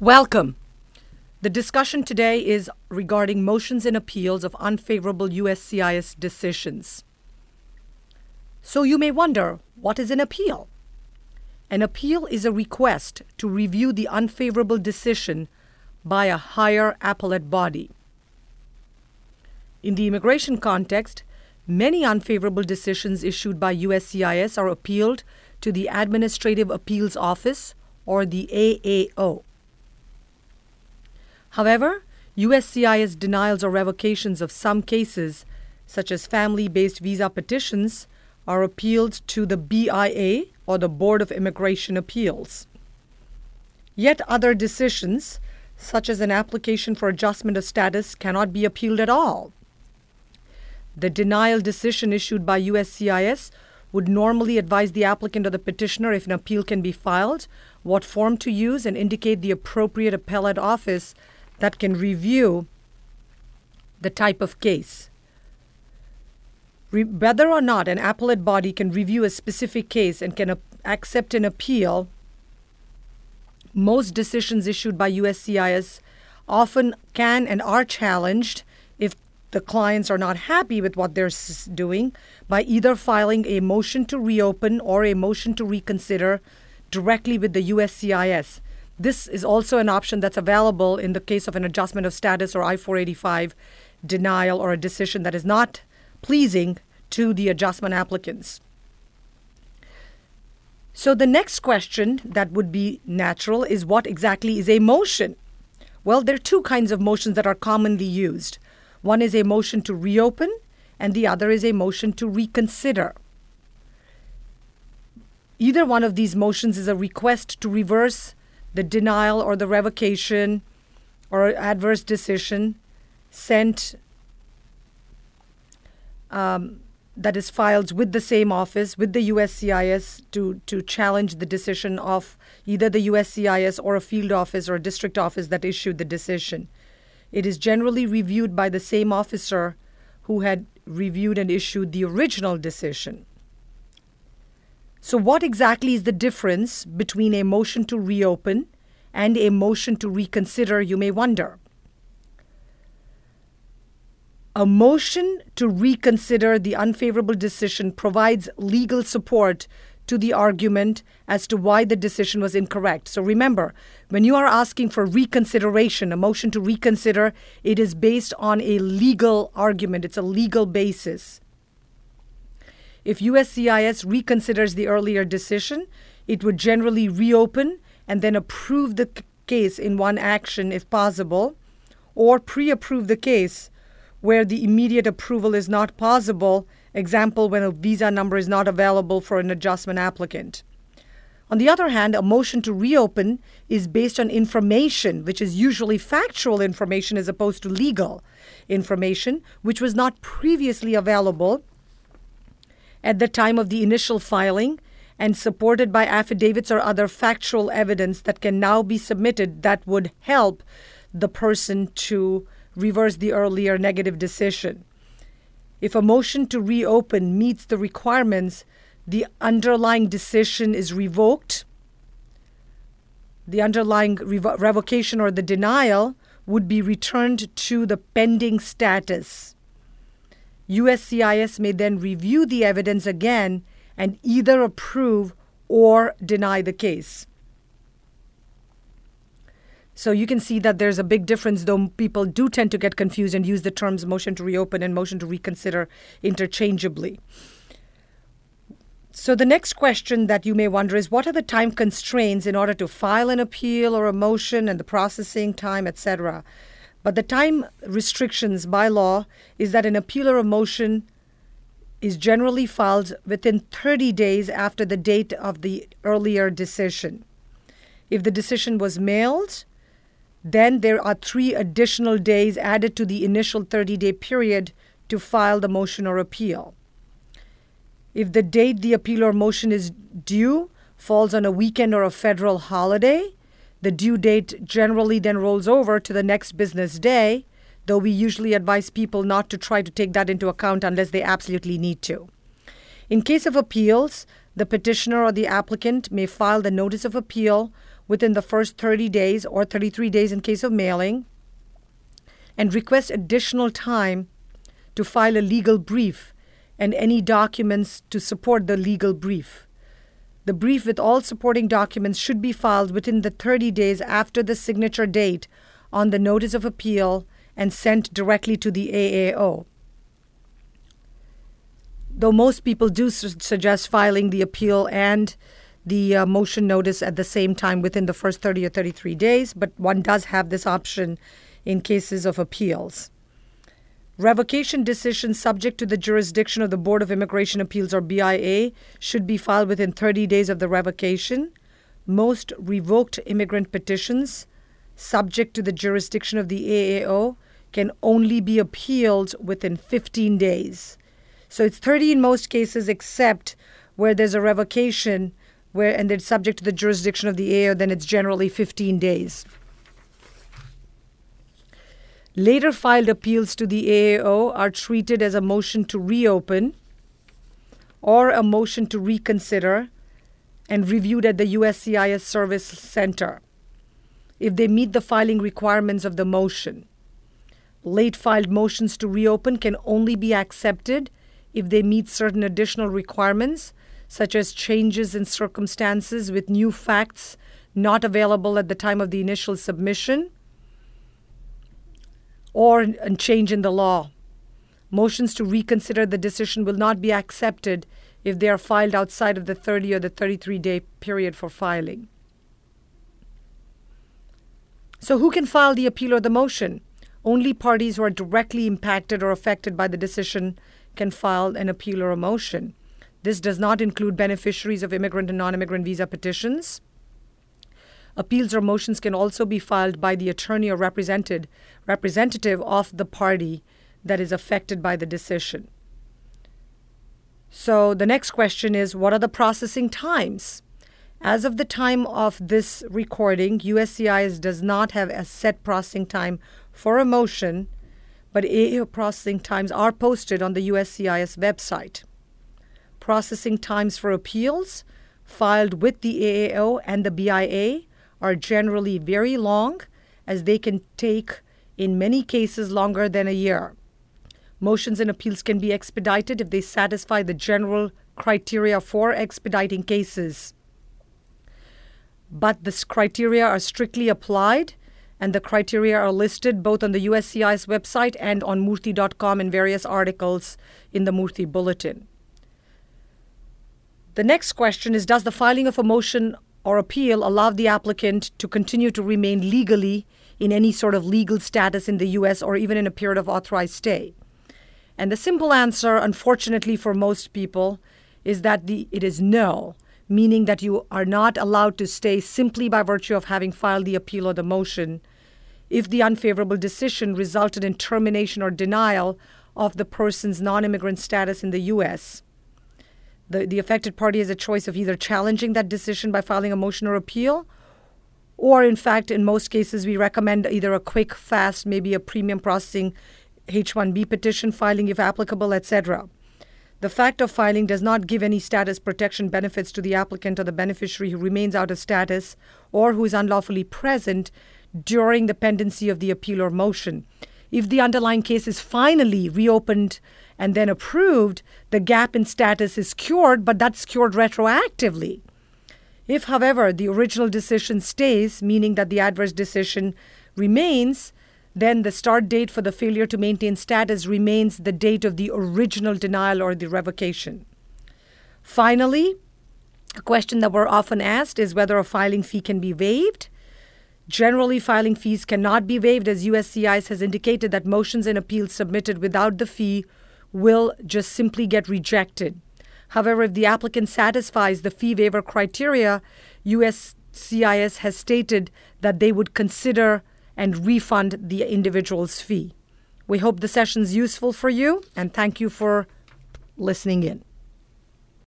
Welcome. The discussion today is regarding motions and appeals of unfavorable USCIS decisions. So you may wonder what is an appeal? An appeal is a request to review the unfavorable decision by a higher appellate body. In the immigration context, many unfavorable decisions issued by USCIS are appealed to the Administrative Appeals Office or the AAO. However, USCIS denials or revocations of some cases, such as family based visa petitions, are appealed to the BIA or the Board of Immigration Appeals. Yet other decisions, such as an application for adjustment of status, cannot be appealed at all. The denial decision issued by USCIS would normally advise the applicant or the petitioner if an appeal can be filed, what form to use, and indicate the appropriate appellate office that can review the type of case. Re- whether or not an appellate body can review a specific case and can accept an appeal, most decisions issued by USCIS often can and are challenged if the clients are not happy with what they're doing by either filing a motion to reopen or a motion to reconsider directly with the USCIS. This is also an option that's available in the case of an adjustment of status or I 485 denial or a decision that is not pleasing to the adjustment applicants. So, the next question that would be natural is what exactly is a motion? Well, there are two kinds of motions that are commonly used. One is a motion to reopen, and the other is a motion to reconsider. Either one of these motions is a request to reverse the denial or the revocation or adverse decision sent um, that is filed with the same office with the USCIS to to challenge the decision of either the USCIS or a field office or a district office that issued the decision. It is generally reviewed by the same officer who had reviewed and issued the original decision. So, what exactly is the difference between a motion to reopen and a motion to reconsider, you may wonder? A motion to reconsider the unfavorable decision provides legal support to the argument as to why the decision was incorrect. So remember, when you are asking for reconsideration, a motion to reconsider, it is based on a legal argument, it's a legal basis. If USCIS reconsiders the earlier decision, it would generally reopen and then approve the case in one action if possible, or pre approve the case where the immediate approval is not possible, example, when a visa number is not available for an adjustment applicant. On the other hand, a motion to reopen is based on information, which is usually factual information as opposed to legal information, which was not previously available at the time of the initial filing and supported by affidavits or other factual evidence that can now be submitted that would help the person to reverse the earlier negative decision. If a motion to reopen meets the requirements, the underlying decision is revoked. The underlying revo- revocation or the denial would be returned to the pending status. USCIS may then review the evidence again and either approve or deny the case. So you can see that there's a big difference, though people do tend to get confused and use the terms motion to reopen and motion to reconsider interchangeably. So the next question that you may wonder is what are the time constraints in order to file an appeal or a motion and the processing time, etc. But the time restrictions by law is that an appeal or a motion is generally filed within 30 days after the date of the earlier decision. If the decision was mailed, then there are three additional days added to the initial 30 day period to file the motion or appeal. If the date the appeal or motion is due falls on a weekend or a federal holiday, the due date generally then rolls over to the next business day, though we usually advise people not to try to take that into account unless they absolutely need to. In case of appeals, the petitioner or the applicant may file the notice of appeal within the first 30 days or 33 days in case of mailing, and request additional time to file a legal brief and any documents to support the legal brief. The brief with all supporting documents should be filed within the 30 days after the signature date on the notice of appeal and sent directly to the AAO. Though most people do su- suggest filing the appeal and the uh, motion notice at the same time within the first 30 or 33 days, but one does have this option in cases of appeals. Revocation decisions subject to the jurisdiction of the Board of Immigration Appeals or BIA should be filed within 30 days of the revocation. Most revoked immigrant petitions subject to the jurisdiction of the AAO can only be appealed within 15 days. So it's 30 in most cases, except where there's a revocation where and it's subject to the jurisdiction of the AAO, then it's generally 15 days. Later filed appeals to the AAO are treated as a motion to reopen or a motion to reconsider and reviewed at the USCIS Service Center if they meet the filing requirements of the motion. Late filed motions to reopen can only be accepted if they meet certain additional requirements, such as changes in circumstances with new facts not available at the time of the initial submission, or a change in the law. Motions to reconsider the decision will not be accepted if they are filed outside of the 30 or the 33 day period for filing. So, who can file the appeal or the motion? Only parties who are directly impacted or affected by the decision can file an appeal or a motion. This does not include beneficiaries of immigrant and non immigrant visa petitions. Appeals or motions can also be filed by the attorney or represented, representative of the party that is affected by the decision. So the next question is what are the processing times? As of the time of this recording, USCIS does not have a set processing time for a motion, but AAO processing times are posted on the USCIS website. Processing times for appeals filed with the AAO and the BIA are generally very long, as they can take, in many cases, longer than a year. Motions and appeals can be expedited if they satisfy the general criteria for expediting cases but the criteria are strictly applied and the criteria are listed both on the USCIS website and on Murthy.com in various articles in the Murthy Bulletin. The next question is Does the filing of a motion or appeal allow the applicant to continue to remain legally in any sort of legal status in the US or even in a period of authorized stay? And the simple answer, unfortunately for most people, is that the, it is no meaning that you are not allowed to stay simply by virtue of having filed the appeal or the motion if the unfavorable decision resulted in termination or denial of the person's non immigrant status in the U.S. The, the affected party has a choice of either challenging that decision by filing a motion or appeal, or in fact, in most cases, we recommend either a quick, fast, maybe a premium processing H 1B petition filing if applicable, etc. The fact of filing does not give any status protection benefits to the applicant or the beneficiary who remains out of status or who is unlawfully present during the pendency of the appeal or motion. If the underlying case is finally reopened and then approved, the gap in status is cured, but that's cured retroactively. If, however, the original decision stays, meaning that the adverse decision remains, then the start date for the failure to maintain status remains the date of the original denial or the revocation. Finally, a question that we're often asked is whether a filing fee can be waived. Generally, filing fees cannot be waived, as USCIS has indicated that motions and appeals submitted without the fee will just simply get rejected. However, if the applicant satisfies the fee waiver criteria, USCIS has stated that they would consider and refund the individual's fee. We hope the session is useful for you and thank you for listening in.